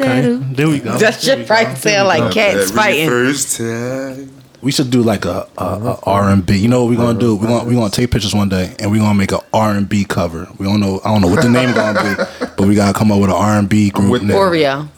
Okay, there we go. That There shit we probably sound like cats Every fighting. First time. We should do like a, a, a R and B. You know what we're gonna do? We're gonna we gonna take pictures one day and we're gonna make an R and B cover. We don't know. I don't know what the name gonna be, but we gotta come up with an R and B group. with name. Oreo.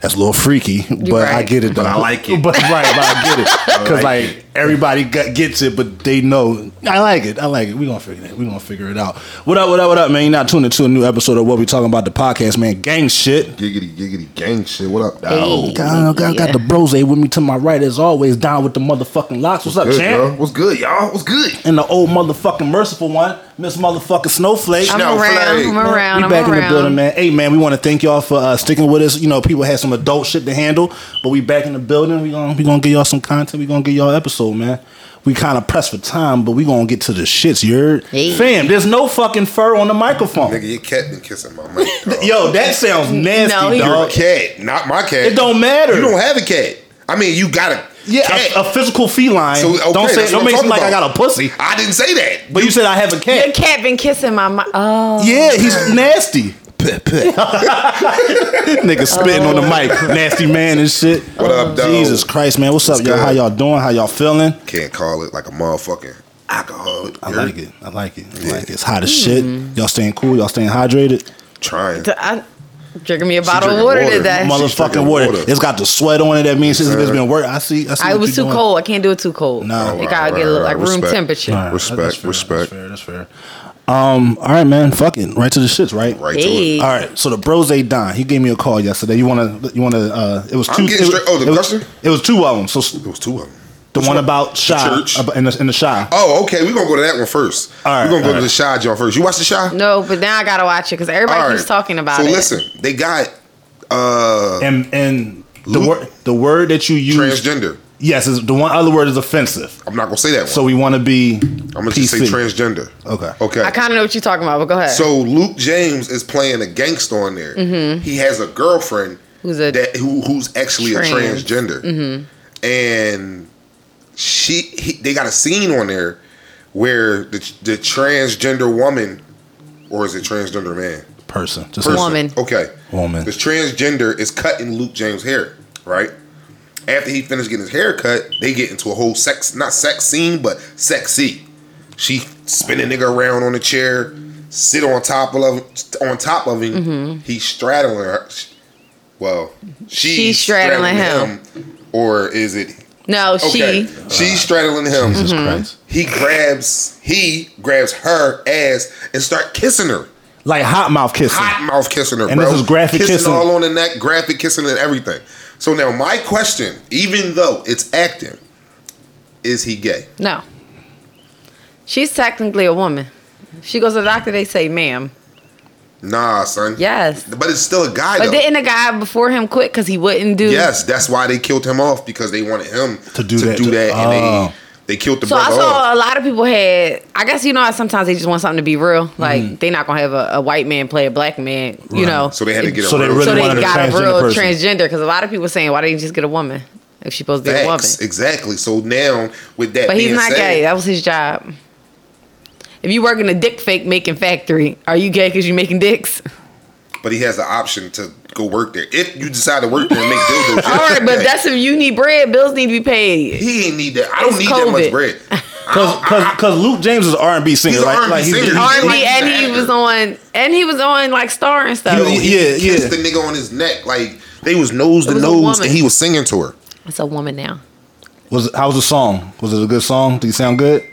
That's a little freaky, but I get it. Though. But I like it. But right, but I get it because like like, everybody got, gets it, but they know. I like it. I like it. We gonna figure it. We gonna figure it out. What up? What up? What up, man? You're not tuned into a new episode of what we talking about the podcast, man. Gang shit. Giggity, giggity, gang shit. What up, dog? Hey. Got, got, got the bros with me to my right as always, down with the motherfucking locks. What's up, Good, champ? y'all? What's good, y'all? What's good? And the old motherfucking merciful one, Miss Motherfucking Snowflake. I'm Now, around. I'm around. we I'm back in the building, man. Hey, man, we want to thank y'all for uh, sticking with us. You know, people had some adult shit to handle, but we back in the building. We gonna we gonna give y'all some content. We gonna give y'all episode, man. We kind of pressed for time, but we gonna get to the shits. You heard? Hey. Fam, there's no fucking fur on the microphone. Nigga, your cat been kissing my mic. Yo, that sounds nasty, No, he- Your dog. cat, not my cat. It don't matter. You don't have a cat. I mean, you got a Yeah, cat. a, a physical feline. So, okay, don't say that's don't make it I'm seem like I got a pussy. I didn't say that. But you said I have a cat. Your cat. cat been kissing my mouth. Oh. Yeah, he's nasty. Nigga spitting on the oh. mic, nasty man and shit. What up, dog? Jesus Christ, man. What's up, What's y'all? How y'all doing? How y'all feeling? Can't call it like a motherfucking alcoholic. I You like it. I like it. I Yeah. like it. It's hot as shit. Mm-hmm. Y'all staying cool? Y'all staying hydrated? Trying. I drinking me a bottle of water, water. today. Motherfucking water. water. It's got the sweat on it. That means it's, it's been work. I see. I see. I, what it was too doing. cold. I can't do it too cold. No. it gotta Right, get right, like right. room Respect. temperature. All right, Respect, that's fair, respect. That's fair. That's fair. Um. All right, man. Fucking right to the shits. Right. Right Hey. to it. All right. So the bros they Don. He gave me a call yesterday. You wanna? You wanna? Uh. It was I'm two. getting it was- straight- oh, the it was- It was two of them. So It was two of them. the one about The Chi church? about- in the in the Chi. Oh, okay. We're gonna go to that one first. All right, We're gonna go all to right. the Chi John first. You watch the Chi? No, but now I gotta watch it because everybody All keeps right. talking about so it. listen, they got uh And and the word the word that you use. transgender. Yes, is the one other word is offensive. I'm not gonna say that one. So we want to be. I'm gonna just say transgender. Okay. Okay. I kind of know what you're talking about, but go ahead. So Luke James is playing a gangster on there. He has a girlfriend Mm-hmm. Who's a that who, who's actually trans. a transgender, Mm-hmm. and she he, they got a scene on there where the the transgender woman, or is it transgender man? Person. Just Person. Woman. Okay. Woman. This transgender is cutting Luke James' hair, right? After he finished getting his hair cut, they get into a whole sex, not sex scene, but sexy. She spin a nigga around on the chair, sit on top of on top of him. Mm-hmm. He's straddling her. Well, she's, She's straddling him. or is it? no, Okay, she. she's straddling him. Jesus Mm-hmm. Christ. He grabs, he grabs her ass and start kissing her Like hot mouth kissing. hot mouth kissing her, And bro. this is graphic kissing. all on the neck, graphic kissing and everything. So now my question, even though it's acting, is he gay? No. She's technically a woman. She goes to the doctor, they say, ma'am. Nah, son. Yes. But it's still a guy But though. didn't the guy before him quit because he wouldn't do? yes, that's why they killed him off because they wanted him To do that. Do that, and Oh. they they killed the So I saw off. a lot of people had. I guess you know how sometimes they just want something to be real. Like Mm-hmm. they not gonna have a, a white man play a black man. You know. So they had to get a So they real really so they wanted a got a transgender real person. transgender because a lot of people saying why didn't you just get a woman if she's supposed to be a woman? Exactly. So now with that But he's being not said, gay. That was his job. If you work in a dick fake making factory, are you gay because you're making dicks? but he has the option to go work there. If you decide to work there and make dildos, All right, but that's if you need bread, bills need to be paid. he ain't need that. I don't It's need that much bread. Cause, cause, cause Luke James is an R and B singer, He's an right? R&B like he's, singer. R&B R&B, and he was on, and he was on like Star and stuff. He was- He Yeah, kissed yeah. the nigga on his neck like they was nose It to was nose, and he was singing to her. It's a woman now. was it, how was the song? Was it a good song? Did he sound good?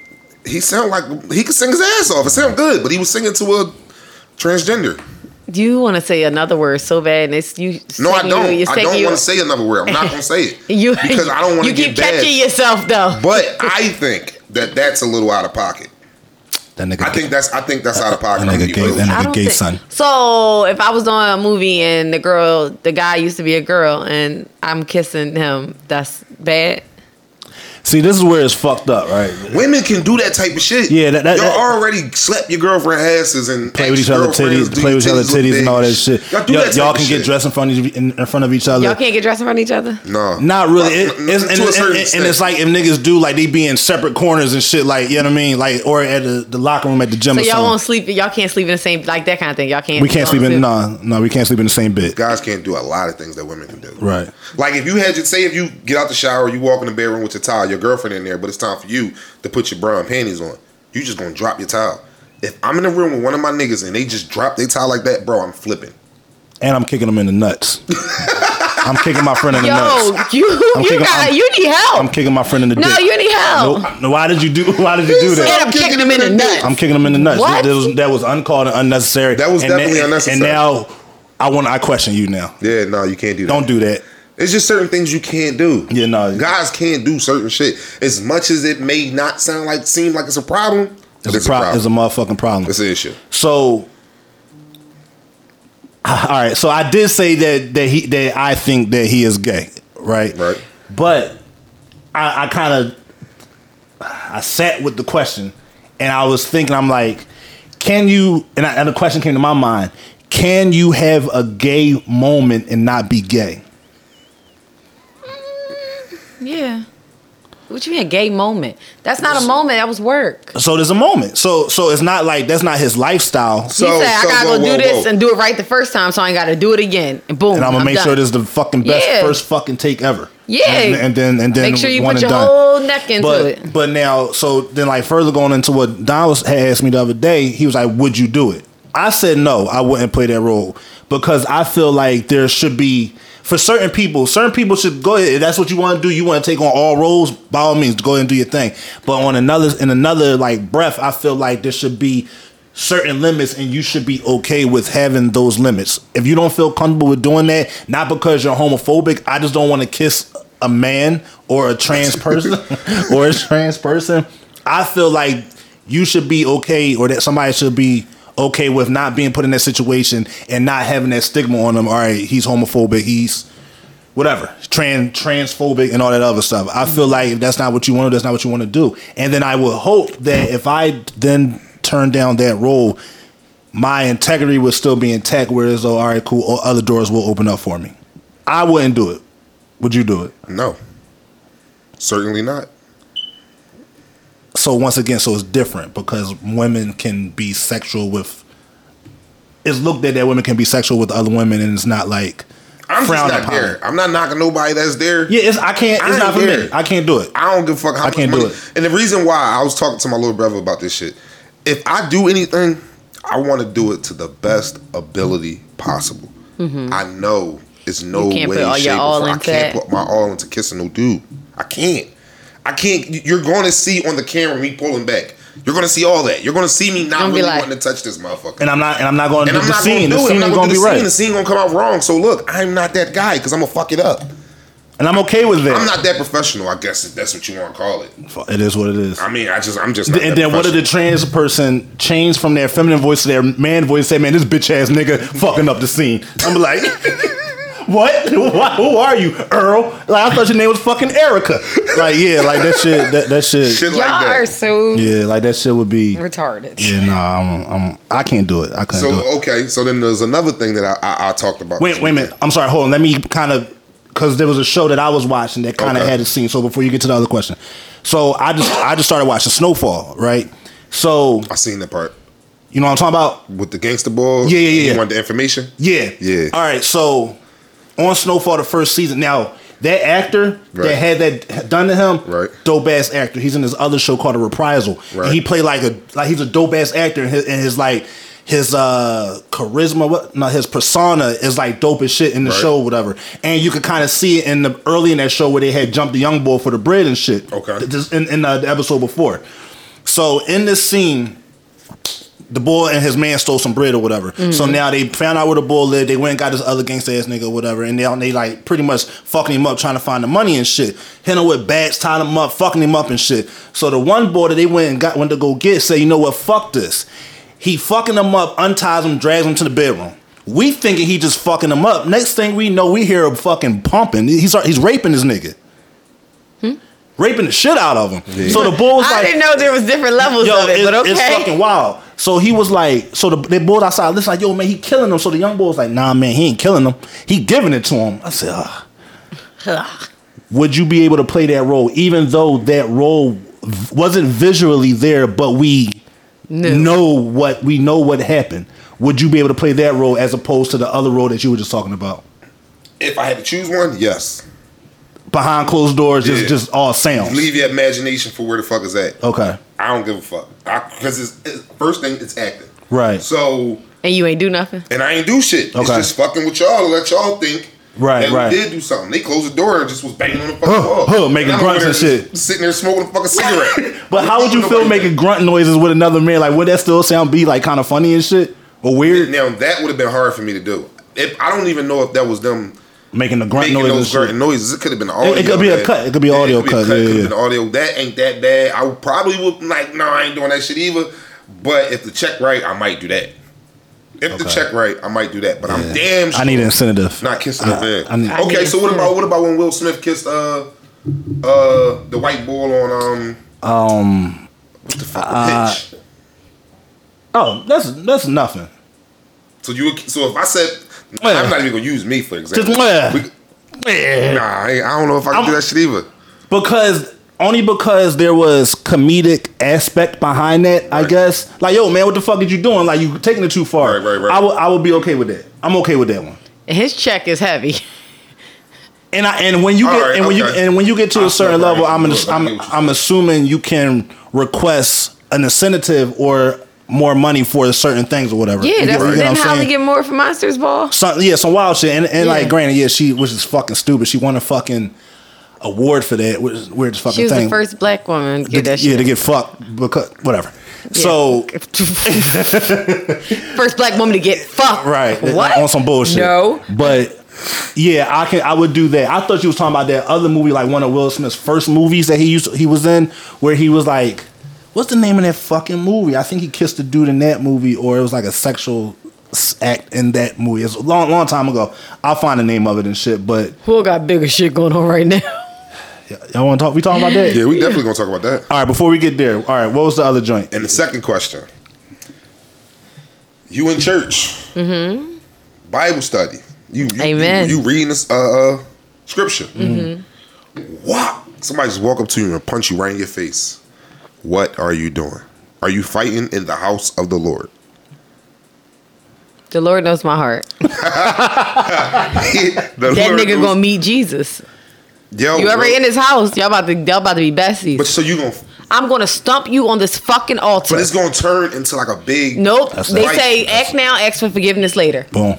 He sound like he could sing his ass off. It sound good, but he was singing to a transgender. You want to say another word so bad, and it's you. No, I don't. You, I don't want to say another word. I'm not gonna say it You because I don't want You to keep get bad. catching yourself though. But I think that that's a little out of pocket. That nigga. I think that's I think that's out of pocket. That I'm nigga gay- that nigga gay think- son. So if I was on a movie and the girl, the guy used to be a girl, and I'm kissing him, that's bad. See, this is where it's fucked up, right? Women can do that type of shit. Yeah, that- that- y'all that- already slap your girlfriend asses and Play with each other titties, play with each other titties and all that shit. Y'all do Y'all, that y'all of can shit. get dressed in front of in, in front of each other. Y'all can't get dressed in front of each other. No, Not really. It, Well, it's, to and, a and- certain and- extent. and it's like if niggas do like they be in separate corners and shit, like you know what I mean, like or at the, the locker room at the gym. So y'all won't sleep. Y'all can't sleep in the same like that kind of thing. Y'all can't. We can't sleep in no, no. We can't sleep in the same bed. guys can't do a lot of things that women can do. Right. Like if you had, say, if you get out the shower, you walk in the bedroom with your towel, your girlfriend in there, but it's time for you to put your bra and panties on. You just gonna drop your towel. If I'm in the room with one of my niggas and they just drop their towel like that, bro, I'm flipping. And I'm kicking them in the nuts. I'm kicking my friend in the nuts. Yo, you I'm you kicking- got I'm- you need help. I'm kicking my friend in the nuts. no, dick. you need help. Nope. No, Why did you do? Why did you do And that? I'm kicking him in the nuts. I'm kicking him in the nuts. What? That was that was uncalled and unnecessary. That was And definitely na- unnecessary. And now I want I question you now. Yeah, no, you can't do that. Don't do that. It's just certain things you can't do. Yeah, no. Guys can't do certain shit. As much as it may not sound like seem like it's a problem, It's, it's, a, pro- problem. it's a motherfucking problem. It's an issue. So, all right. So I did say that that he that I think that he is gay, right? Right. But I, I kind of I sat with the question, and I was thinking, I'm like, can you? And, I, and the question came to my mind: Can you have a gay moment and not be gay? Yeah. What you mean a gay moment? That's not a moment. That was work. So there's a moment. So so it's not like that's not his lifestyle. So- he said, "I so gotta whoa, go whoa, do this whoa. and do it right the first time, so I ain't gotta do it again." And boom, and I'm gonna make done. sure this is the fucking best Yeah. first fucking take ever. Yeah. and, and then and then Make sure you one put and your done. whole neck into but, it. But now, so then, like further going into what Don was had asked me the other day, he was like, "Would you do it?" I said no, I wouldn't play that role because I feel like there should be for certain people. Certain people should go ahead. If that's what you want to do, you want to take on all roles. By all means, go ahead and do your thing. But on another in another like breath, I feel like there should be certain limits and you should be okay with having those limits. If you don't feel comfortable with doing that, not because you're homophobic, I just don't want to kiss a man or a trans person or a trans person. I feel like you should be okay or that somebody should be okay with not being put in that situation and not having that stigma on them. All right, he's homophobic, he's whatever, trans transphobic and all that other stuff. I feel like if that's not what you want that's not what you want to do. And then I would hope that if I then turn down that role, my integrity would still be intact. Whereas, though, all right, cool, other doors will open up for me. I wouldn't do it. Would you do it? No. Certainly not. So once again, so it's different because women can be sexual with. It's looked at that women can be sexual with other women, and it's not like I'm just not upon. there. I'm not knocking nobody that's there. Yeah, it's I can't. It's I not for ain't me. I can't do it. I don't give a fuck how I can't do money. it. And the reason why I was talking to my little brother about this shit. If I do anything, I want to do it to the best ability possible. I know it's no Mm-hmm. You can't way, put all your shape, or all form. I can't it. put my all into kissing no dude. I can't. I can't. You're going to see on the camera me pulling back. You're going to see all that. You're going to see me not really like- wanting to touch this motherfucker. And I'm not. And I'm not going to do the scene. The do scene is not going gonna be right. The scene gonna come out wrong. So look, I'm not that guy because I'm gonna fuck it up. And I'm okay with that. I'm not that professional. I guess if that's what you want to call it. It is what it is. I mean, I just, I'm just. Not And that then what did the trans person change from their feminine voice to their man voice? Say, man, this bitch ass nigga fucking up the scene. I'm like, what? Why- Who are you, Earl? Like I thought your name was fucking Erica. Like yeah, like that shit. That, that shit. Shit Y'all that. are so Yeah, like that shit would be. retarded. Yeah, nah, I'm, I'm, I can't do it. I couldn't do it. So okay, so then there's another thing that I, I, I talked about. Wait, wait a minute. I'm sorry. Hold on. Let me kind of because there was a show that I was watching that kind of Okay. had a scene. So before you get to the other question, so I just I just started watching Snowfall, right? So I seen that part you know what I'm talking about? with the gangster boys. Yeah, yeah, yeah. You yeah. want the information? Yeah. Yeah. All right. So on Snowfall, the first season. Now that actor Right. that had that done to him, Right. dope ass actor. He's in this other show called A Reprisal, Right. and he played like a like he's a dope ass actor, and his, and his like. His uh charisma, what? No, his persona is like dope as shit in the Right. show, whatever. And you could kind of see it in the early in that show where they had jumped the young boy for the bread and shit. Okay. In, in uh, the episode before. So in this scene, the boy and his man stole some bread or whatever. So mm-hmm. now they found out where the boy lived. They went and got this other gangsta ass nigga or whatever, and they they like pretty much fucking him up, trying to find the money and shit. Hitting him with bats, tying him up, fucking him up and shit. So the one boy that they went and got went to go get said, you know what, fuck this. He fucking him up, unties him, drags him to the bedroom. We thinking he just fucking him up. Next thing we know, we hear him fucking pumping. He's he's raping this nigga. Hmm? raping the shit out of him. So the bull was I like, didn't know there was different levels Yo, of it, it's, but okay. it's fucking wild. So he was like, so the, the boys outside, listen, like, yo, man, he killing them. So the young boy was like, nah, man, he ain't killing them. He giving it to him. I said, ah. Ugh. would you be able to play that role, even though that role wasn't visually there, but we No. know what we know what happened? Would you be able to play that role as opposed to the other role that you were just talking about? If I had to choose one, yes. Behind closed doors, just Yeah. just all sounds. Leave your imagination for where the fuck is at. Okay, I don't give a fuck. Because it's, it's first thing, it's acting. right, So, And you ain't do nothing. and I ain't do shit. Okay. It's Okay. just fucking with y'all to let y'all think. Right, that right. We did do something. They closed the door and just was banging on the fucking Huh, wall. huh, making I'm grunts and shit. Sitting there smoking a fucking cigarette. But how would you feel making grunt noises with another man? Like, would that still sound be like kind of funny and shit or weird? Now that would have been hard for me to do. If I don't even know if that was them Making the grunt making noises. those grunting noises. It could have been audio. it could be a cut. It could be audio cut. It Yeah, could yeah. audio. That ain't that bad. I would probably would like. No, I ain't doing that shit either. But if the check right, I might do that. If the check right, I might do that. But I'm damn sure I need an incentive. not kissing the man. I I okay, so what about what about when Will Smith kissed uh uh the white ball on um Um. what the fuck Uh, pitch? Oh, that's that's nothing. So you so if I said Yeah. I'm not even gonna use me for example. Just yeah. We- Yeah. nah, I, I don't know if I can I'm- do that shit either. Because only because there was comedic aspect behind that, I Right. guess. Like, yo, man, what the fuck are you doing? Like, you taking it too far. Right, right, right. I would, I would be okay with that. I'm okay with that one. His check is heavy. And I, and when you get right, and when you okay. and when you get to I a certain feel right. level, I'm Look, I I'm what you're I'm assuming you can request an incentive or more money for certain things or whatever. Yeah, You that's you get then I'm Halle get more from Monsters Ball. some, yeah, some wild shit. And, and Yeah. like, granted, yeah, she, was just fucking stupid. She won a fucking award for that, which is weird as fucking She was thing. the first black woman to To- get that Yeah, to get fucked because whatever. Yeah. So first black woman to get fucked. right What? on some bullshit. No. but yeah, I can. I would do that. I thought you was talking about that other movie, like one of Will Smith's first movies that he used. He was in where he was like, what's the name of that fucking movie? I think he kissed a dude in that movie, or it was like a sexual act in that movie. It's a long, long time ago. I'll find the name of it and shit. But Who got bigger shit going on right now? y'all want to talk? We talking about that? Yeah, we definitely gonna talk about that. All right. Before we get there, all right. What was the other joint? And the second question. You in church. Mm-hmm. Bible study. You, you Amen. You, you reading this uh, uh scripture. Mm-hmm. Wow. Somebody just walk up to you and punch you right in your face. What are you doing? Are you fighting in the house of the Lord? The Lord knows my heart. The That Lord nigga knows- gonna meet Jesus. Yo, You ever bro. in his house? Y'all about to y'all about to be besties. But so you gonna I'm gonna stump you on this fucking altar. but it's gonna turn into like a big nope. That's They right. say act now, ask for forgiveness later. Boom.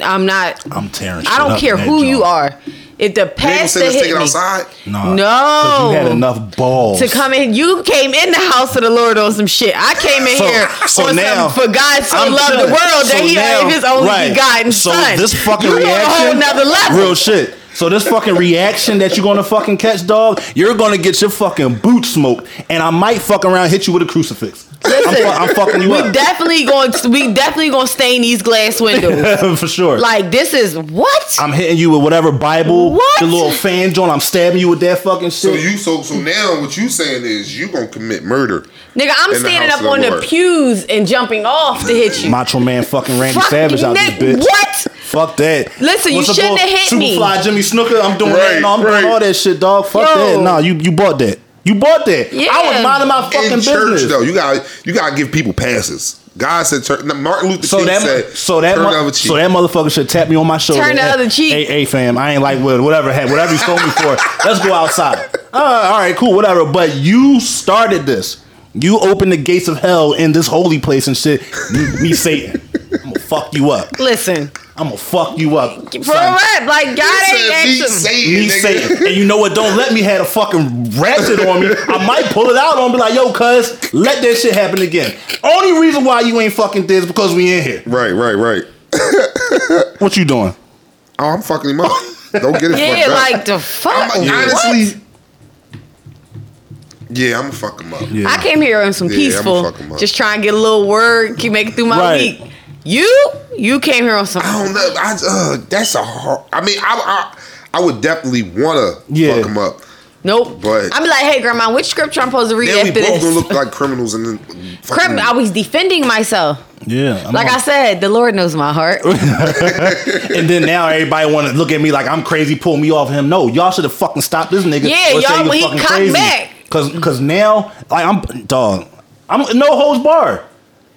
I'm not. I'm tearing. I don't up care in that who you are. If the You ain't gonna pastor say let's take hit it me outside. Nah, No. 'cause you had enough balls to come in, you came in the house of the Lord on some shit. I came in So- here so on now- some. For God so I'm loved the telling- world that He now- gave His only right. begotten so Son. this fucking you on a reaction, whole level. real shit. So this fucking reaction that you're gonna fucking catch, dog, you're gonna get your fucking boot smoked, and I might fuck around hit you with a crucifix. I'm, fu- I'm fucking you we up definitely going. To, we definitely going to stain these glass windows. for sure. like this is what? I'm hitting you with whatever Bible, What? the little fan joint. I'm stabbing you with that fucking shit. So you so so now what you saying is you gonna commit murder. Nigga, I'm standing up on the the pews and jumping off to hit you. Macho Man fucking Randy Fuck Savage out Nick, this bitch. what? Fuck that. Listen, you What's the shouldn't bull- have hit me. Superfly Jimmy Snuka. I'm doing Right, that. No, I'm right. doing all that shit, dog. Fuck Yo. that. Nah, you you bought that. You bought that. I was minding my fucking in church business. though, you got you got to give people passes. God said, turn, Martin Luther So King that said, so that turn mo- the other cheek. so that motherfucker should tap me on my shoulder. Turn the other cheek. Hey, hey, fam, I ain't like what- whatever whatever you stole me for. Let's go outside. Uh, all right, cool, whatever. But you started this. You opened the gates of hell in this holy place and shit. Me, me Satan. I'm gonna fuck you up. Listen, I'm gonna fuck you up. for son. a rap, like God He ain't said, "Be asked him. Satan, Me nigga." Satan. And you know what? Don't let me have a fucking ratchet on me. I might pull it out on be like, yo, cuz, let that shit happen again. Only reason why you ain't fucking this because we in here. Right, right, right. What you doing? Oh, I'm fucking him up. Don't get it Yeah, fucked up. like the fuck. I'm like, what? honestly. Yeah, I'm gonna fuck him up. Yeah. I came here on some Yeah, peaceful, I'ma up. just trying to get a little word, keep making it through my Right. week. You, you came here on some. I don't know. I, uh, that's a hard. I mean, I, I, I would definitely wanna Yeah. fuck him up, Nope. But- I'm like, hey, grandma, which scripture I'm supposed to read Then we after both this? gonna look like criminals and then fucking- Crap, I was defending myself. Yeah. I'm Like on- I said, the Lord knows my heart. and then now everybody want to look at me like I'm crazy, pull me off him. No, y'all should have fucking stopped this nigga. Yeah, y'all- was he fucking cocked back. Cause, cause now, like I'm dog, I'm no holds bar.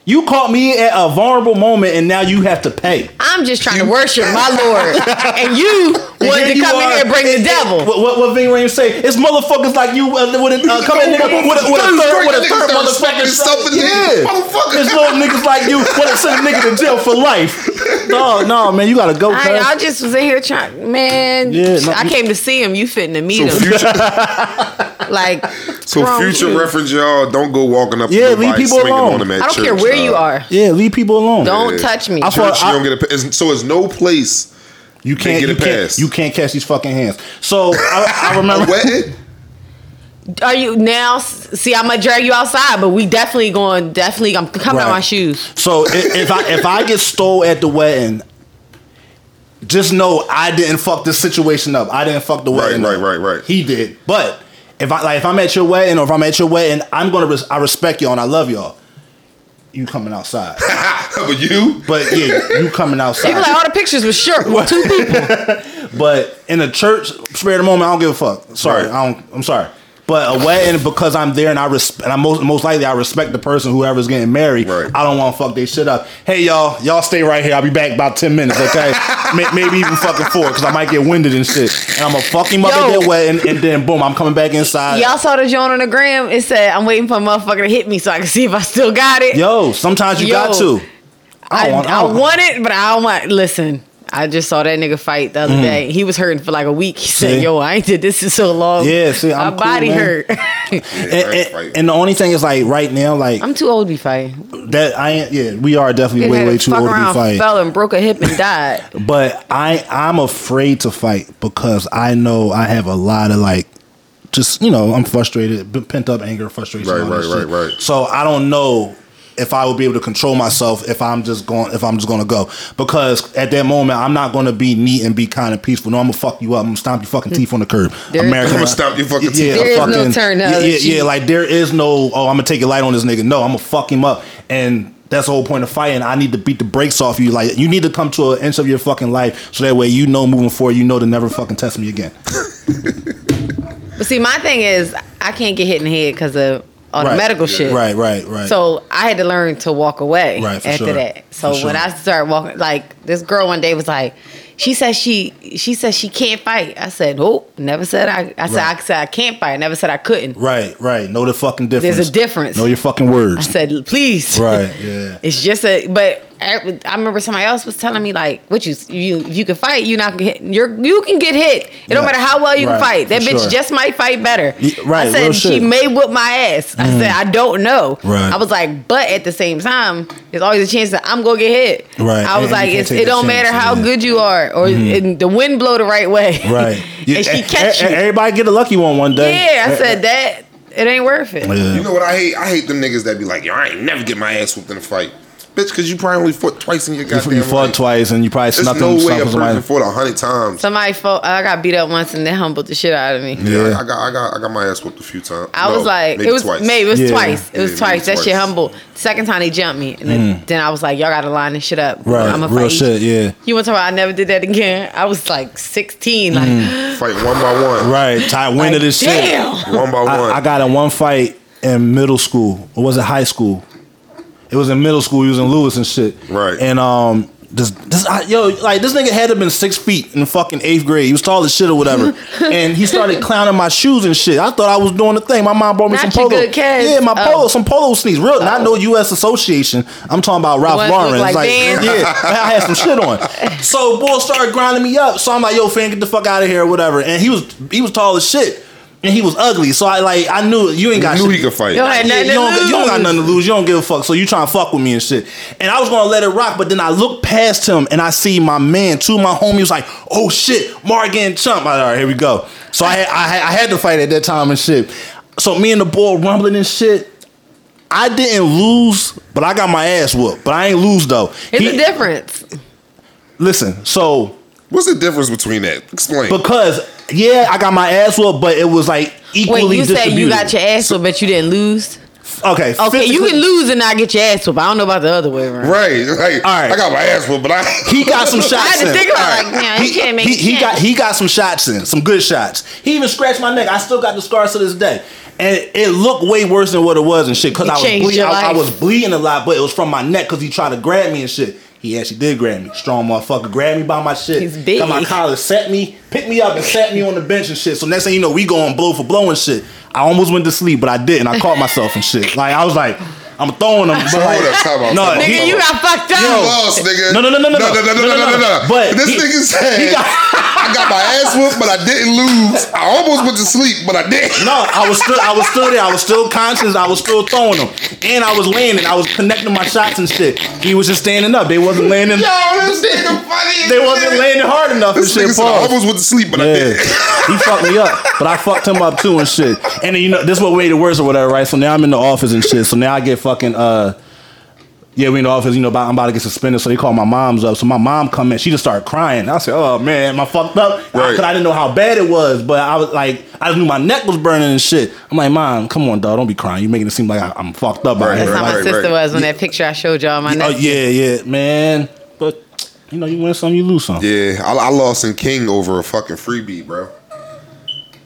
You caught me at a vulnerable moment, and now you have to pay. I'm just trying to worship my Lord, and you And wanted here to you come in are- here and bring the and- and devil. What what, what Ving Rhames say? It's motherfuckers like you uh, with a uh, come in nigga with a, with a third with a third start motherfucking respecting stuff in yeah. niggas. Motherfucker. It's little niggas like you want to send a nigga to jail for life. Dog, no man, you gotta go. I. I just was in here trying, man. Yeah, no, I came to see him. You fitting to meet So him. future, like, so future you? reference, y'all. Don't go walking up. Yeah, to leave people alone. Them at I don't church, care where dog. you are. yeah, leave people alone. Don't Yeah. touch me. I thought- Church, you don't get a. So it's no place. You can't. get You a can't. pass. You can't catch these fucking hands. So I remember. wedding. Are you now? See, I'm gonna drag you outside, but we definitely going. Definitely, I'm coming out my shoes. So i- if I if I get stole at the wedding, just know I didn't fuck this situation up. I didn't fuck the Right, wedding. right, up. right, right. He did. But if I like if I'm at your wedding or if I'm at your wedding, I'm gonna res- I respect y'all and I love y'all. You coming outside, but you. but yeah, you coming outside. People like all the pictures was short two people. But in a church, spare the moment, I don't give a fuck. Sorry, Right. I don't. I'm sorry. But a wedding, because I'm there and I respect, and I most most likely I respect the person whoever's getting married. Right. I don't want to fuck their shit up. Hey y'all, y'all stay right here. I'll be back about ten minutes, okay? May- Maybe even fucking four, because I might get winded and shit. And I'm gonna fuck him up Yo. at their wedding, and then boom, I'm coming back inside. Y'all saw the joint on the gram. It said, "I'm waiting for a motherfucker to hit me so I can see if I still got it." Yo, sometimes you Yo. got to. I, don't want- I, don't- want it, but I don't want. Listen, I just saw that nigga fight the other day. He was hurting for like a week. He Mm. See? said, "Yo, I ain't did this in so long. Yeah, see, I'm my cool, body man. hurt. And, and- and the only thing is like right now, like I'm too old to be fighting. that. I ain't. Yeah, we are definitely way way too old to be fighting. fell and broke a hip and died. But I I'm afraid to fight because I know I have a lot of like just you know I'm frustrated, pent up anger, frustration. Right, right, right, right. So I don't know if I would be able to control myself if I'm just going if I'm just gonna go because at that moment I'm not gonna be neat and be kind and peaceful. No, I'm gonna fuck you up. I'm gonna stomp your fucking teeth on the curb. There is- American, I'ma stomp your fucking teeth. yeah, teeth. There is no fucking- turn the yeah, other yeah, yeah, like there is no. Oh, I'm gonna take it light on this nigga. No, I'm gonna fuck him up and. That's the whole point of fighting. I need to beat the brakes off you. Like you need to come to an inch of your fucking life, so that way you know moving forward, you know to never fucking test me again. But see, my thing is, I can't get hit in the head because of all the Right. medical shit. Right, right, right. So I had to learn to walk away Right, after sure. that. So For when sure. I started walking, like this girl one day was like, she said she she said she can't fight. I said, nope, never said I. I said Right. I said I can't fight. I never said I couldn't. right, right. Know the fucking difference. There's a difference. Know your fucking words. I said, please. Right, yeah. It's just a, but I I remember somebody else was telling me like, "What you you you can fight, you not gonna get you're you can get hit. It don't matter how well you Right, can fight. That for bitch sure. just might fight better." Y- right, I said real she shit. Mm. may whip my ass. I said I don't know. Right. I was like, but at the same time, there's always a chance that I'm gonna get hit. Right, I was and like, it's, it don't matter how yeah. good you are, or and the wind blow the right way. Right. and she catch you. Everybody get a lucky one one day. yeah, I said that. It ain't worth it. Yeah. You know what I hate? I hate them niggas that be like, yo, I ain't never get my ass whooped in a fight. Bitch, because you probably only fought twice in your You, goddamn you fought life. twice and you probably There's snuck no them way a person somebody. fought a hundred times. Somebody fought. I got beat up once and they humbled the shit out of me. Yeah, Yeah. I got, I got, I got my ass whooped a few times. I No, was like, maybe it was twice. maybe it was Yeah. twice. It was Yeah, twice. maybe That shit twice. humble. Second time they jumped me, and then, then I was like, y'all gotta line this shit up. Mm. Right, I'ma real fight shit, yeah. You want to talk about? I never did that again. I was like 16. Like, fight one by one. Right, Ty like, winning this shit. damn. One by one. I, I got in one fight in middle school. Or was it high school? It was in middle school. He was in Lewis and shit. Right. And um, this this I, yo like this nigga had to have been six feet in fucking eighth grade. He was tall as shit or whatever. and he started clowning my shoes and shit. I thought I was doing the thing. My mom brought me Not some polo. good kids. Yeah, my Oh. polo, some polo sneaks. Real, not no U.S. Association. I'm talking about Ralph Lauren. look like yeah, I had some shit on. So boy started grinding me up. So I'm like, yo, fan, get the fuck out of here or whatever. And he was he was tall as shit. And he was ugly. So I like I knew you ain't got knew shit. he could fight. Yo, had Yeah, you, to don't, you don't got nothing to lose. You don't give a fuck. So you trying to fuck with me and shit. And I was gonna let it rock, but then I looked past him and I see my man, two of my homies, like, oh shit, Mark getting chumped. All right, here we go. So I had, I had I had to fight at that time and shit. So me and the boy rumbling and shit. I didn't lose, but I got my ass whooped. But I ain't lose though. It's He- a difference. listen, so What's the difference between that? Explain. Because yeah, I got my ass whooped, but it was like equally Wait, you said you got your ass whooped, but you didn't lose. okay. Okay, you can lose and not get your ass whooped. I don't know about the other way around. right. Like, All right. I got my ass whooped, but I. He got some shots. I had to in. think about All it, like, yeah, you can't make he, he got he got some shots in, some good shots. He even scratched my neck. I still got the scars to this day, and it, it looked way worse than what it was and shit. Because He I was bleeding. I, I was bleeding a lot, but it was from my neck because he tried to grab me and shit. He actually did grab me. Strong motherfucker. Grabbed me by my shit. He's big. Got my collar, set me, picked me up, and sat me on the bench and shit. So next thing you know, we going blow for blow and shit. I almost went to sleep, but I didn't. I caught myself and shit. Like I was like, I'm throwing. So but like, up, no, out. he- Nigga, you got fucked up. You lost, nigga. No, no, no, no, no, no, no, no, no, no, no, no. But this he- nigga said, he got- I got my ass whooped, but I didn't lose. I almost went to sleep, but I didn't. No, I was still, I was still there. I was still conscious. I was still throwing them, and I was landing. I was connecting my shots and shit. He was just standing up. They wasn't landing. Yo, this nigga funny. They wasn't landing hard enough and This shit. nigga said I almost went to sleep, but I didn't. he fucked me up, but I fucked him up too and shit. And then you know this what made it worse or whatever, right? So now I'm in the office and shit. So now I get fucking uh. Yeah, we in the office, you know, I'm about to get suspended, so they call my mom's up. So my mom come in, she just started crying. I said, "Oh man, am I fucked up?" Right. Because I didn't know how bad it was, but I was like, I just knew my neck was burning and shit. I'm like, "Mom, come on, dog, don't be crying. You're making it seem like I, I'm fucked up." out Right, here." That's how my sister right. was when that picture I showed y'all. My Oh nephew. yeah, yeah, man. But you know, you win some, you lose some. Yeah, I, I lost in King over a fucking freebie, bro.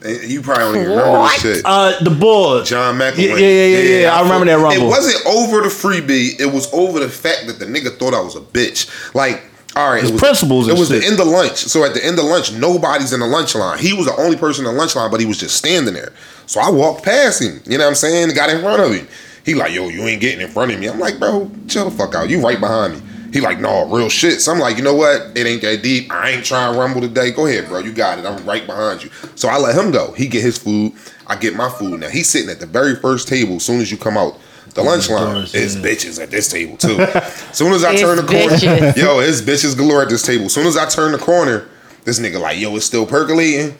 And You probably don't even remember What? this shit. Uh, the boy, John Yeah, McElwain. yeah, yeah, yeah. yeah. I remember that rumble. It wasn't over the freebie. It was over the fact that the nigga thought I was a bitch. Like, all right, His it was, principles It and was shit. the end of lunch. So at the end of lunch, nobody's in the lunch line. He was the only person in the lunch line, but he was just standing there. So I walked past him. You know what I'm saying? Got in front of him. He like, yo, you ain't getting in front of me. I'm like, bro, chill the fuck out. You right behind me. He like, no, real shit. So I'm like, you know what? It ain't that deep. I ain't trying to rumble today. Go ahead, bro. You got it. I'm right behind you. So I let him go. He get his food. I get my food. Now he's sitting at the very first table. As soon as you come out the lunch line, doors, it's yeah. bitches at this table too. As soon as I It's turn the corner, bitches. yo, it's bitches galore at this table. As soon as I turn the corner, this nigga like, yo, it's still percolating.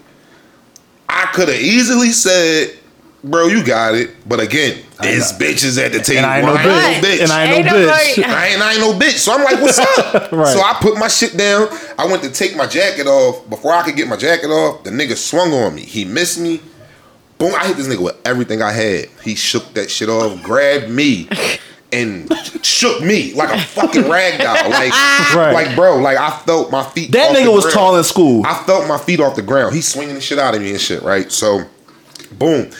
I could have easily said, bro, you got it. But again, it's bitches at the table. and I ain't no I bitch. bitch. And I ain't Ain't no bitch. I ain't, I ain't no bitch. So I'm like, what's up? Right. So I put my shit down. I went to take my jacket off. Before I could get my jacket off, the nigga swung on me. He missed me. Boom, I hit this nigga with everything I had. He shook that shit off, grabbed me, and shook me like a fucking rag doll. Like, Right. like bro, like I felt my feet. That off the nigga was ground. tall in school. I felt my feet off the ground. He's swinging the shit out of me and shit, right? So, boom.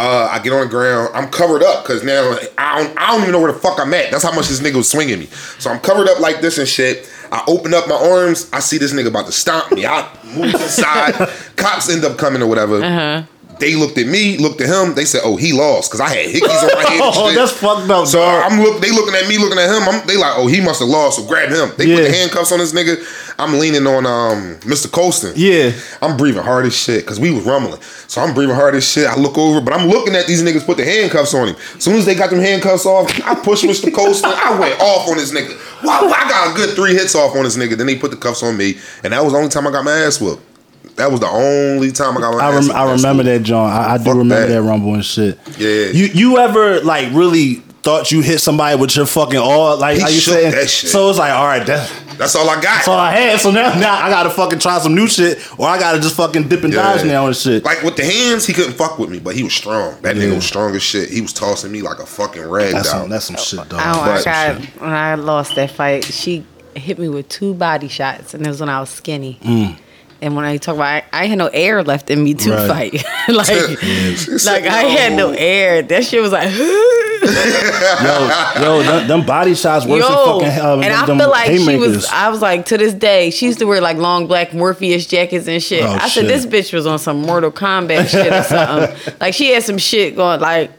Uh, I get on the ground. I'm covered up because now I don't, I don't even know where the fuck I'm at. That's how much this nigga was swinging me. So I'm covered up like this and shit. I open up my arms. I see this nigga about to stomp me. I move to the side. Cops end up coming or whatever. They looked at me, looked at him. They said, "Oh, he lost," because I had hickeys on my head. Oh, that's fucked up, So dog. I'm look. They looking at me, looking at him. I'm, they like, "Oh, he must have lost." So grab him. They put the handcuffs on this nigga. I'm leaning on um Mr. Colston. Yeah. I'm breathing hard as shit because we was rumbling. So I'm breathing hard as shit. I look over, but I'm looking at these niggas put the handcuffs on him. As soon as they got them handcuffs off, I pushed Mr. Colston. I went off on this nigga. Wow, I got a good three hits off on this nigga. Then they put the cuffs on me, and that was the only time I got my ass whooped. That was the only time I got my I, rem- whooped. I remember that, John. I, I do remember that. that. rumble and shit. Yeah. You you ever like really thought you hit somebody with your fucking all like He how you shook saying? that shit. So it's like, all right, that's, That's all I got. that's all I had. So now now I gotta fucking try some new shit, or I gotta just fucking dip and dodge now and shit. Like with the hands, he couldn't fuck with me, but he was strong. That Yeah. nigga was strong as shit. He was tossing me like a fucking rag that's doll. some that's some shit, dog. Oh my But- god! When I lost that fight, she hit me with two body shots, and it was when I was skinny. Mm. And when I talk about, I, I had no air left in me to. Right. fight. like, said, like I had no air. That shit was like, yo, yo, them, them body shots worse yo. than fucking um, and them, I them feel like she was. I was like, to this day, she used to wear like long black Morpheus jackets and shit. Oh, I shit. said, this bitch was on some Mortal Kombat shit or something. like she had some shit going. Like,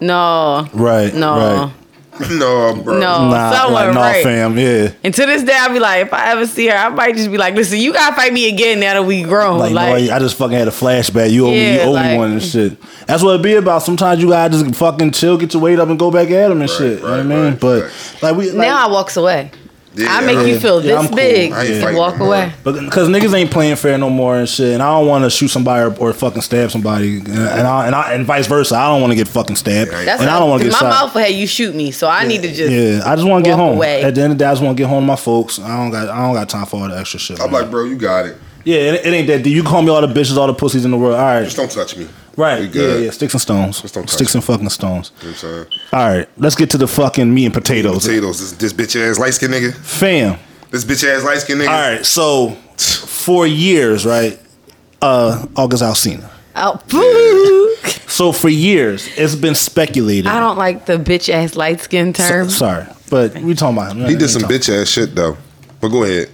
no, right, no. right. no, bro. No. Nah, something like, wasn't nah, right. fam, yeah. And to this day, I'll be like, if I ever see her, I might just be like, listen, you gotta fight me again now that we grown. Like, Like, no, I just fucking had a flashback. You owe me, you owe like- me one and shit. That's what it be about. Sometimes you gotta just fucking chill, get your weight up, and go back at him and shit. you know what I mean? right, but like we, like, now I walks away. Yeah, I make I'm- you feel Yeah, I'm this cool. big I and walk no away. But because niggas ain't playing fair no more and shit, and I don't want to shoot somebody or, or fucking stab somebody, and, and I, and, I, and vice versa. I don't want to get fucking stabbed, Yeah, I ain't- That's and I don't want to my get shot. mouth had you shoot me, so I need to just yeah, I just want to get home. away. At the end of the day, I just want to get home to my folks. I don't got I don't got time for all the extra shit. I'm man. like, bro, you got it. yeah, it, it ain't that. deep. You call me all the bitches, all the pussies in the world. All right, Just don't touch me. Right, yeah, yeah, sticks and stones, don't touch sticks me. and fucking stones. You know what I'm saying? All right, let's get to the fucking meat and potatoes, Potatoes. This, this bitch ass light skin nigga. fam. This bitch ass light skin nigga. All right, so for years, right, uh, August Alsina. out. Boo. So for years, it's been speculated. I don't like the bitch ass light skin term. So- sorry, but we talking about him. He did some bitch ass shit though. But go ahead.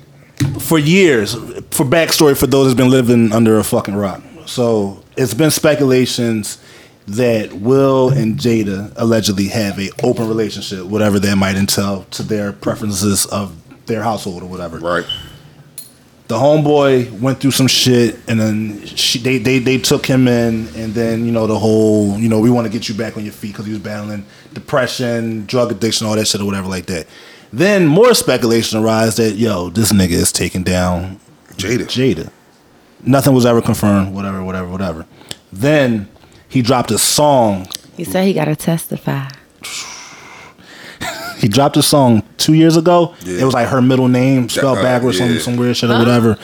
for years. For backstory, for those that's been living under a fucking rock. So it's been speculations that Will and Jada allegedly have a open relationship, whatever that might entail to their preferences of their household or whatever. Right. The homeboy went through some shit, and then she, they, they they took him in, and then you know the whole you know we want to get you back on your feet because he was battling depression, drug addiction, all that shit or whatever like that. Then more speculation arose that yo this nigga is taking down Jada. Jada. Nothing was ever confirmed. Whatever, whatever, whatever. Then he dropped a song. He said he got to testify. He dropped a song two years ago. Yeah. It was like her middle name spelled uh, backwards, some yeah. some weird shit or whatever.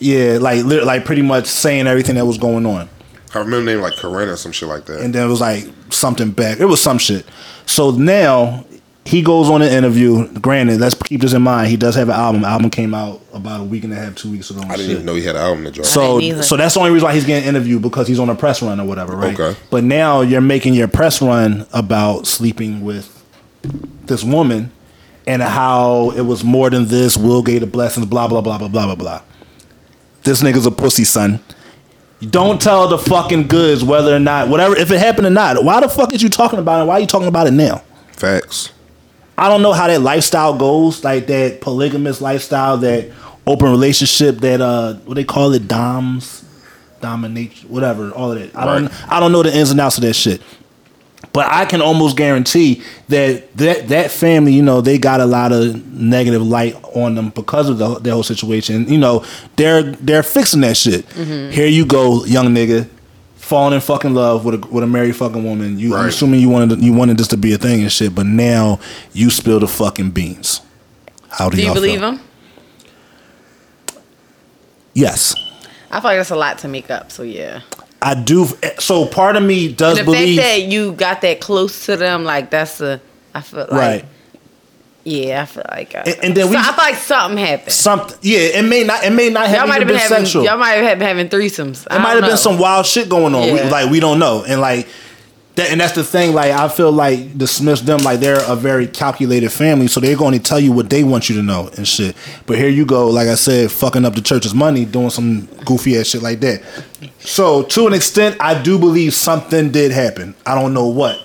Yeah, like lit- like pretty much saying everything that was going on. I remember name like Corinna or some shit like that. and then it was like something back. It was some shit. So now he goes on an interview. Granted, let's keep this in mind. He does have an album. Album came out about a week and a half, two weeks ago. I didn't shit. even know he had an album to drop. So, so that's the only reason why he's getting interviewed because he's on a press run or whatever, right? Okay. But now you're making your press run about sleeping with this woman and how it was more than this. Will gave the blessings, blah blah blah blah blah blah blah. This nigga's a pussy, son. Don't tell the fucking goods whether or not whatever if it happened or not. Why the fuck is you talking about it? Why are you talking about it now? Facts. I don't know how that lifestyle goes, like that polygamous lifestyle, that open relationship, that uh, what they call it, doms, domination, whatever, all of that. I don't, I don't know the ins and outs of that shit. But I can almost guarantee that that that family, you know, they got a lot of negative light on them because of the, the whole situation. You know, they're they're fixing that shit. Here you go, young nigga, falling in fucking love with a with a married fucking woman. You, I'm assuming you wanted you wanted this to be a thing and shit, but now you spill the fucking beans. How do, Do you y'all believe feel? him? Yes, I feel like that's a lot to make up. So yeah. I do. So part of me does the believe. fact that you got that close to them, like that's a. I feel like. Right. Yeah, I feel like. Uh, And- and then we- so I feel like something happened. Something, yeah, it may not, it may not have Y'all might have been been having. sexual. Y'all might have been having threesomes. It might have been some wild shit going on. We, like we don't know, and like that, and that's the thing. Like I feel like dismiss them like they're a very calculated family, so they're going to tell you what they want you to know and shit. But here you go, like I said, fucking up the church's money, doing some goofy ass shit like that. So to an extent, I do believe something did happen. I don't know what.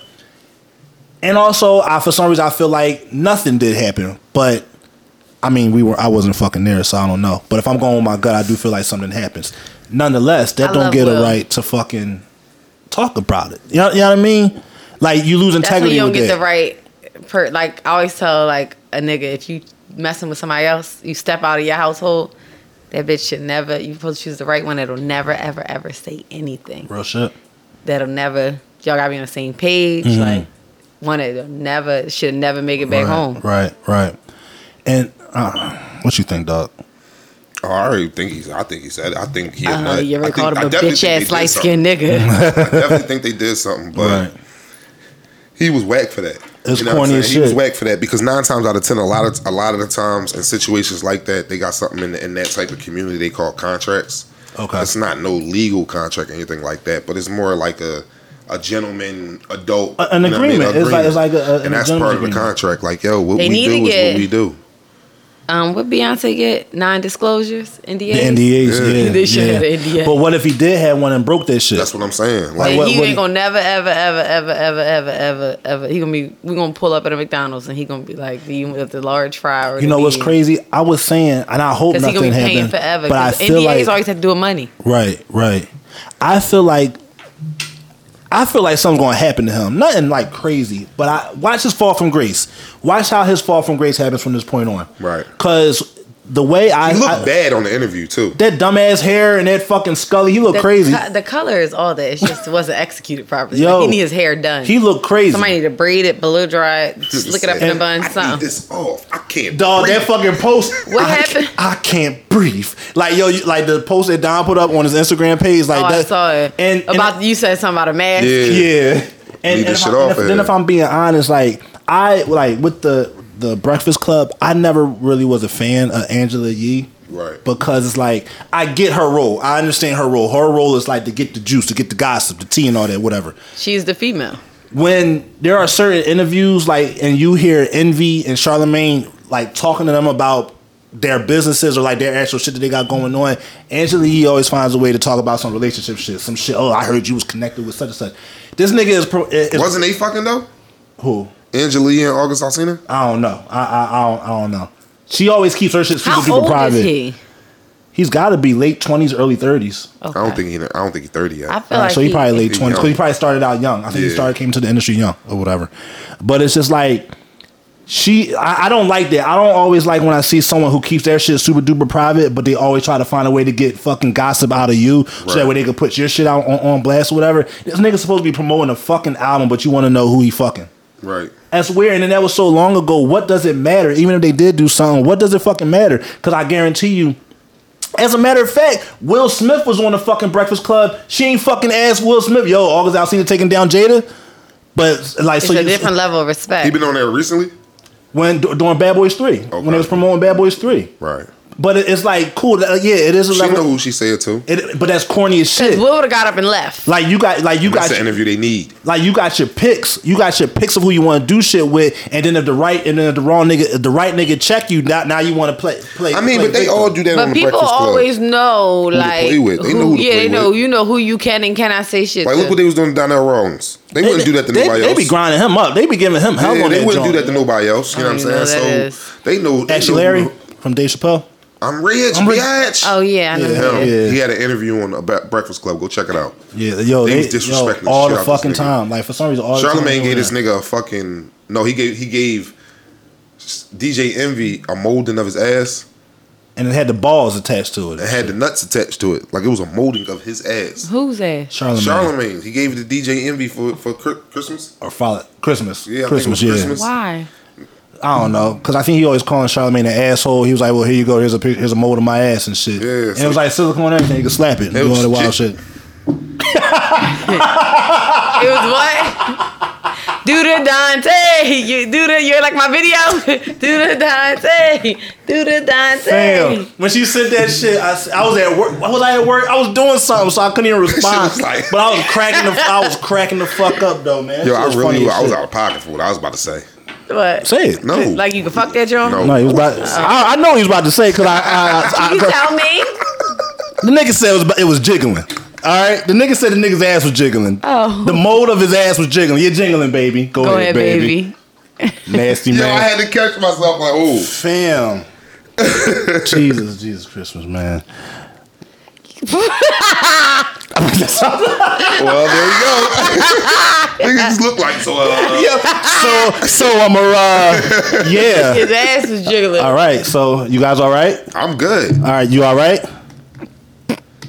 And also, I for some reason I feel like nothing did happen, but. I mean, we were. I wasn't fucking there, so I don't know. But if I'm going with my gut, I do feel like something happens. Nonetheless, that I don't get a right to fucking talk about it. You know, you know what I mean? Like you lose integrity you don't get that. the right. Per, like I always tell like a nigga, if you messing with somebody else, you step out of your household. That bitch should never. You supposed to choose the right one that'll never, ever, ever say anything. Real shit. That'll never. Y'all gotta be on the same page. Mm-hmm. Like one that'll never should never make it back right, home. Right, right. And uh, what you think, dog? Oh, I already think he's. I think he said. It. I think he. Uh, nut. you ever think- called I him a bitch ass did light something. skinned nigga? I definitely think they did something, but right. he was whack for that. It's what I'm corny saying? as He was whack for that because nine times out of ten, a lot of a lot of the times in situations like that, they got something in, in that type of community they call contracts. Okay. it's not no legal contract or anything like that, but it's more like a a gentleman adult A- an you know what I mean? agreement. It's like- it's like a- a- and that's gentleman's part of the contract. Like yo, what They we do is get- what we do. um, what Beyonce get? Non disclosures, NDAs. The NDAs, Yeah. yeah. They should yeah. have NDA. But what if he did have one and broke that shit? That's what I'm saying. Like, Like what- he what- ain't gonna never, ever, ever, ever, ever, ever, ever, ever. He gonna be. We gonna pull up at a McDonald's and he gonna be like, "Do you want the large fry or?" you know what's crazy? I was saying, and I hope Because he nothing gonna be paying happened. forever. But I feel NDAs like always have to do with money. Right, right. I feel like I feel like something's gonna happen to him. Nothing like crazy, but I watch his fall from grace. Watch how his fall from grace happens from this point on. Right. Cause the way I, He looked I- bad on the interview too. that dumbass hair and that fucking Scully, he looked The, crazy. co- the color is all that. It just wasn't executed properly. Yo. Like, he need his hair done. He looked crazy. Somebody need to braid it, blow dry it, just lick it up in a And bun, I need something. this off. I can't. Dog, breathe. that fucking post. What I happened? Can't, I can't breathe. Like yo, you, like the post that Don put up on his Instagram page, like oh, that. I saw it. And, and about you said something about a mask. Yeah. yeah. And, Leave and if shit I- off and if- then if I'm being honest, like I like with the the Breakfast Club, I never really was a fan of Angela Yee. Right. Because it's like I get her role. I understand her role. Her role is like to get the juice, to get the gossip, the tea and all that, whatever. She's the female. when there are certain interviews like and you hear Envy and Charlemagne like talking to them about their businesses or like their actual shit that they got going on, Angela Yee always finds a way to talk about some relationship shit, some shit. Oh, I heard you was connected with such and such. This nigga is, pro, is Wasn't they fucking though? who? Angela Yee and August Alsina? I don't know. I I, I, don't, I don't know. She always keeps her shit super How duper old private. is he? He's got to be late twenties, early thirties. Okay. I don't think he. I don't think he's thirty yet. I feel like so he, probably late twenties. young. He probably started out young. I think he started came to the industry young or whatever. But it's just like she. I, I don't like that. I don't always like when I see someone who keeps their shit super duper private, but they always try to find a way to get fucking gossip out of you, so that Right. way they can put your shit out on, on blast or whatever. This nigga's supposed to be promoting a fucking album, but you want to know who he fucking. Right. That's weird, and then that was so long ago. What does it matter? Even if they did do something, what does it fucking matter? Because I guarantee you, as a matter of fact, Will Smith was on the fucking Breakfast Club. She ain't fucking asked Will Smith, yo, August Alsina taking down Jada. But like, It's so a you, different level of respect. He been on there recently. when during Bad Boys Three, when Okay. they was promoting Bad Boys Three. Right. But it, it's like cool. uh, yeah, it is a She level. know who she said to. It, but that's corny as shit. Will would have got up and left. Like you got, like you That's got, the interview they need. like you got your picks, you got your picks of who you want to do shit with, and then if the right and then if the wrong nigga, if the right nigga check you, now, now you want to play play. I mean, play but they all do that on But the people Breakfast Club. always know, to like, play with. They know who to yeah, play they know. with. You know who you can and cannot say shit. Like, to. look what they was doing down there wrongs. They, They, wouldn't do that to they, nobody they else. be grinding him up. They be giving him hell yeah, on they wouldn't do that to nobody else. You know what I'm saying? even know who that So they know. Actually, Larry from Dave Chappelle. I'm rich, I'm rich. bitch. Oh yeah, I know. Yeah. who. Yeah. He had an interview on a Breakfast Club. Go check it out. Yeah, yo, They they, was disrespecting yo, all shit the fucking time. Like for some reason, all the Charlemagne gave this nigga a fucking no. He gave he gave DJ Envy a molding of his ass and it had the balls attached to it. It had the nuts attached to it, like it was a molding of his ass. Whose ass? Charlemagne, Charlemagne, he gave it to DJ Envy for for Christmas. or follow Christmas. Yeah, I think it Christmas. Yeah, Christmas. Why? I don't know, cause I think he always calling Charlemagne an asshole. He was like, "Well, here you go. Here's a pic- here's a mold of my ass and shit." Yeah, and so- it was like silicone and everything. You could slap it. and It do was all the wild shit. shit. It was what? Do the Dante. You do the. You're like my video. do the Dante. Do the Dante. Damn. When she said that shit, I, I was at work. Why was I at work? I was doing something, so I couldn't even respond. was like- but I was cracking the I was cracking the fuck up though, man. Yo, I shit really I was shit. out of pocket for what I was about to say. What? Say it. No, Like you can fuck that John? No. No, he was about. I, I know he was about to say because I, I, I, You I tell me. the nigga said it was it was jiggling. All right, the nigga said the nigga's ass was jiggling. Oh. the mold of his ass was jiggling. You're jingling, baby. Go, Go ahead, ahead, baby. baby. Nasty Yo, man. I had to catch myself like, oh, Fam. Jesus, Jesus Christmas, man. Well, there you go. Nigga just look like so. Uh, Yeah. So, so I'm a uh, yeah. His ass is jiggling. All right. So you guys all right? I'm good. All right. You all right?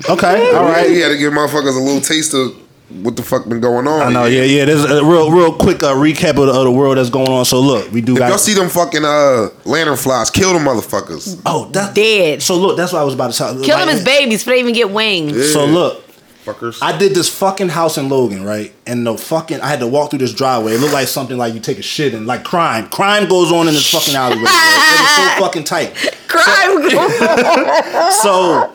Okay. All All right, right. you had to give motherfuckers a little taste of what the fuck been going on. I know. Yeah. Yeah. There's a real, real quick uh, recap of the, of the world that's going on. So look, we do If got. y'all see them fucking uh lantern flies, kill them motherfuckers. oh, that's Dead. So look, that's what I was about to tell. Kill like, them as babies before they even get wings. Yeah. So look, Fuckers. I did this fucking house in Logan, right? And the fucking I had to walk through this driveway. It looked like something like you take a shit and like crime. Crime goes on in this fucking alleyway. bro. It was so fucking tight. Crime. So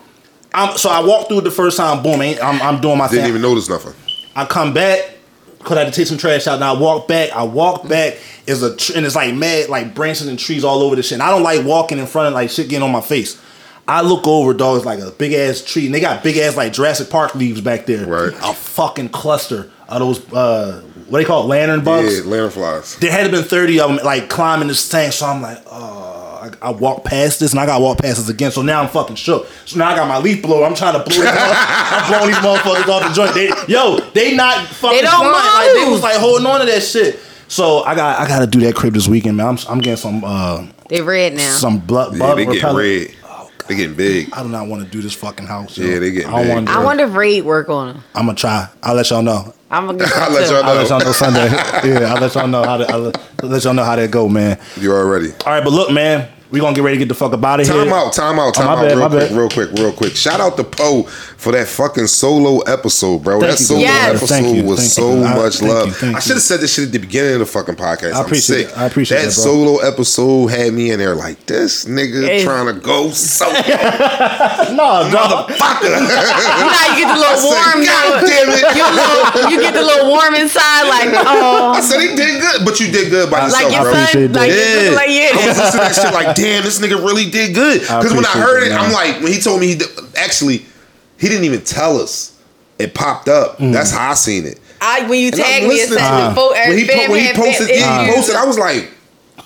I'm so I walked through it the first time. Boom, ain't I'm, I'm doing my Didn't thing. even notice nothing. I come back because I had to take some trash out. And I walk back. I walk back is a tr- and it's like mad like branches and trees all over the shit. And I don't like walking in front of like shit getting on my face. I look over, dog. It's like a big ass tree, and they got big ass like Jurassic Park leaves back there. Right. A fucking cluster of those uh, what they call it, lantern bugs. Yeah, lantern flies. There had been thirty of them like climbing this thing. So I'm like, oh. I, I walked past this and I got to walk past this again. So now I'm fucking shook. So now I got my leaf blower. I'm trying to blow. These I'm blowing these motherfuckers off the joint. They, yo, they not fucking. They don't flying. Like, they was like holding on to that shit. So I got I got to do that crib this weekend, man. I'm, I'm getting some uh They red now. some blood. Yeah, bug they getting repellent. red. They getting big. I do not want to do this fucking house. Yeah, they getting I big. want to. I wonder if raid work on them. I'm gonna try. I'll let y'all know. I'm gonna get I'll let y'all I'll let y'all know. know Sunday. yeah, I'll let y'all know how to. I'll let, I'll let y'all know how that go, man. You are already. All right, but look, man, we gonna get ready to get the fuck up out of here. Time out, time out, oh, time Oh, out, bad, real quick, bad. real quick, real quick. Shout out to Poe for that fucking solo episode, bro. Thank that you, solo Yes. episode Thank you, was thank so you. I- much thank love. you, thank I should have said this shit at the beginning of the fucking podcast. I I'm appreciate sick. it. I appreciate that that, bro. solo episode had me in there like this nigga Hey. trying to go so No, motherfucker. You know you get the I little said, warm God now. damn it. You, little, you get the little warm inside, like oh. I oh, said he did good, but you did good by like yourself, your bro. appreciate son, like, Yeah. yeah. I was listening to that shit like, damn, this nigga really did good. Because when I heard it, man. I'm like, when he told me he did, actually, he didn't even tell us. It popped up. Mm. That's how I seen it. I when you And I'm tag me and listening said to the it. vote, when he, po- when he posted, yeah, he posted, I was like,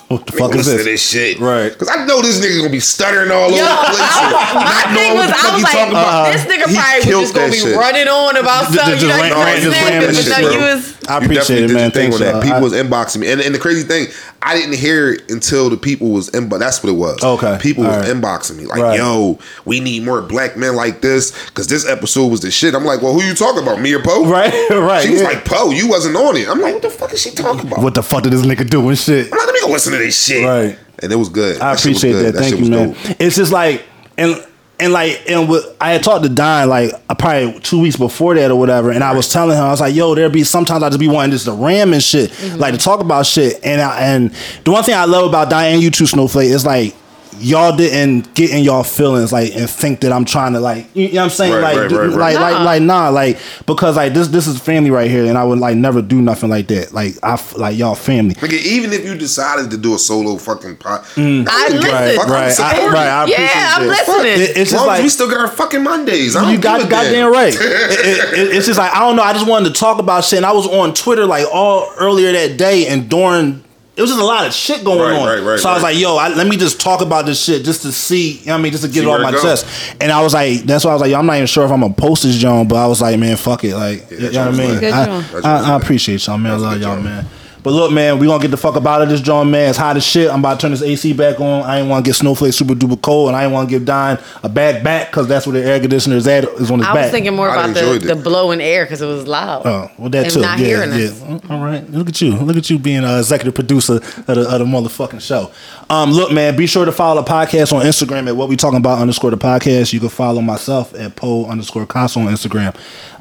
What the fuck fuck is this? this shit. Right. Because I know this nigga gonna be stuttering all over the place. my not thing knowing was, what the I was like, talking about. this nigga He probably was just gonna be shit. running on about Just- something. You know, ran- you ran- just snapping, ran but that no, shit, you bro. was. I You appreciate it, man. Thanks, that. uh, People I- was inboxing me, and, and the crazy thing, I didn't hear it until the people was inbox. That's what it was. Okay. people was All right. inboxing me like, Right. "Yo, we need more black men like this," because this episode was the shit. I'm like, "Well, who you talking about? Me or Poe?" Right, right. She was like, "Poe, you wasn't on it." I'm like, "What the fuck is she talking about?" what the fuck did this nigga do and shit? I'm like, "Let me go listen to this shit." Right. And it was good. I That was appreciate good. that. Thank you, was man. dope. It's just like and and like and with, I had talked to Don like probably two weeks before that or whatever, and I was telling him I was like, "Yo, there be sometimes I just be wanting just to ram and shit, like to talk about shit." And I, and the one thing I love about Diane, you two Snowflake is like. Y'all didn't get in y'all feelings like and think that I'm trying to like you know what I'm saying Right, like right, right, right. like like Nah. like nah like because like this this is family right here and I would like never do nothing like that like I like y'all family Nigga, even if you decided to do a solo fucking pot, mm. I wouldn't give a listen. fuck. I'm right I, supporting. right I appreciate Yeah, I'm that. listening. It- it's As just long like as we still got our fucking Mondays. I don't you got a goddamn damn. right. It- it- it- it's just like I don't know. I just wanted to talk about shit, and I was on Twitter like all earlier that day, and during it was just a lot of shit going Right, on. right, right, so I was like, "Yo, I, let me just talk about this shit just to see." You know what I mean, just to get See it off my it chest. And I was like, "That's why I was like, yo, I'm not even sure if I'm gonna post this joint, but I was like, man, fuck it, like, Yeah, you know what I mean? I, joint. That joint I, I appreciate y'all, man. I a love y'all, joint. man. But look, man, we gonna get the fuck up out of this joint, man. It's hot as shit. I'm about to turn this AC back on. I ain't want to get Snowflake super duper cold, and I ain't want to give Don a bad back because that's where the air conditioner is at. Is on his I back. I was thinking more I about the, the blowing air because it was loud. Oh, well, that And too. not yeah, hearing yeah. us. Mm, All right, look at you. Look at you being an executive producer of the, of the motherfucking show. Um, look, man, be sure to follow the podcast on Instagram at what we talking about underscore the podcast. You can follow myself at Poe underscore Castle on Instagram.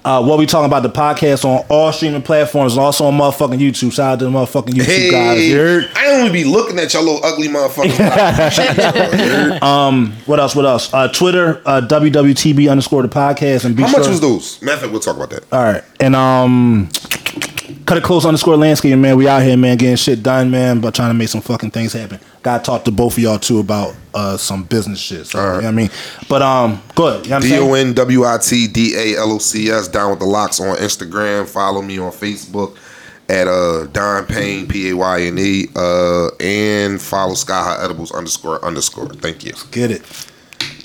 Uh, what we talking about the podcast on all streaming platforms and also on motherfucking YouTube. Shout out to the motherfucking YouTube Hey, guys. You heard? I don't even be looking at y'all little ugly motherfuckers. What else? What else? Uh, Twitter, uh, WWTB underscore the podcast. And be How sure, much was those? Method, we'll talk about that. All right, and um, cut it close underscore landscaping, man. We out here, man, getting shit done, man, but trying to make some fucking things happen. Got to talk to both of y'all too about uh some business shit. So, All right. you know what I mean, but um, good. You know D O? N W I T D A L O C S down with the locks on Instagram. Follow me on Facebook at uh Don Payne P A Y N E uh and follow Sky High Edibles underscore underscore. Thank you. Get it.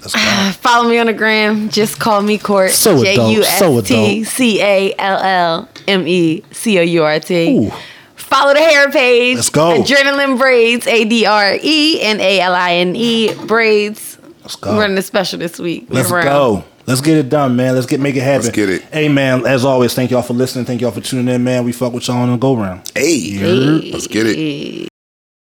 Let's go. Follow me on the gram. Just call me Court. So J adult, U so S T C A L L M E C O U R T. Ooh. Follow the hair page. Let's go. Adrenaline Braids. A D R E N A L I N E Braids. Let's go. We're running a special this week. Let's Around. go. Let's get it done, man. Let's get make it happen. Let's get it. Hey, man. As always, thank y'all for listening. Thank y'all for tuning in, man. We fuck with y'all on the go round. Hey, let's get it. Hey.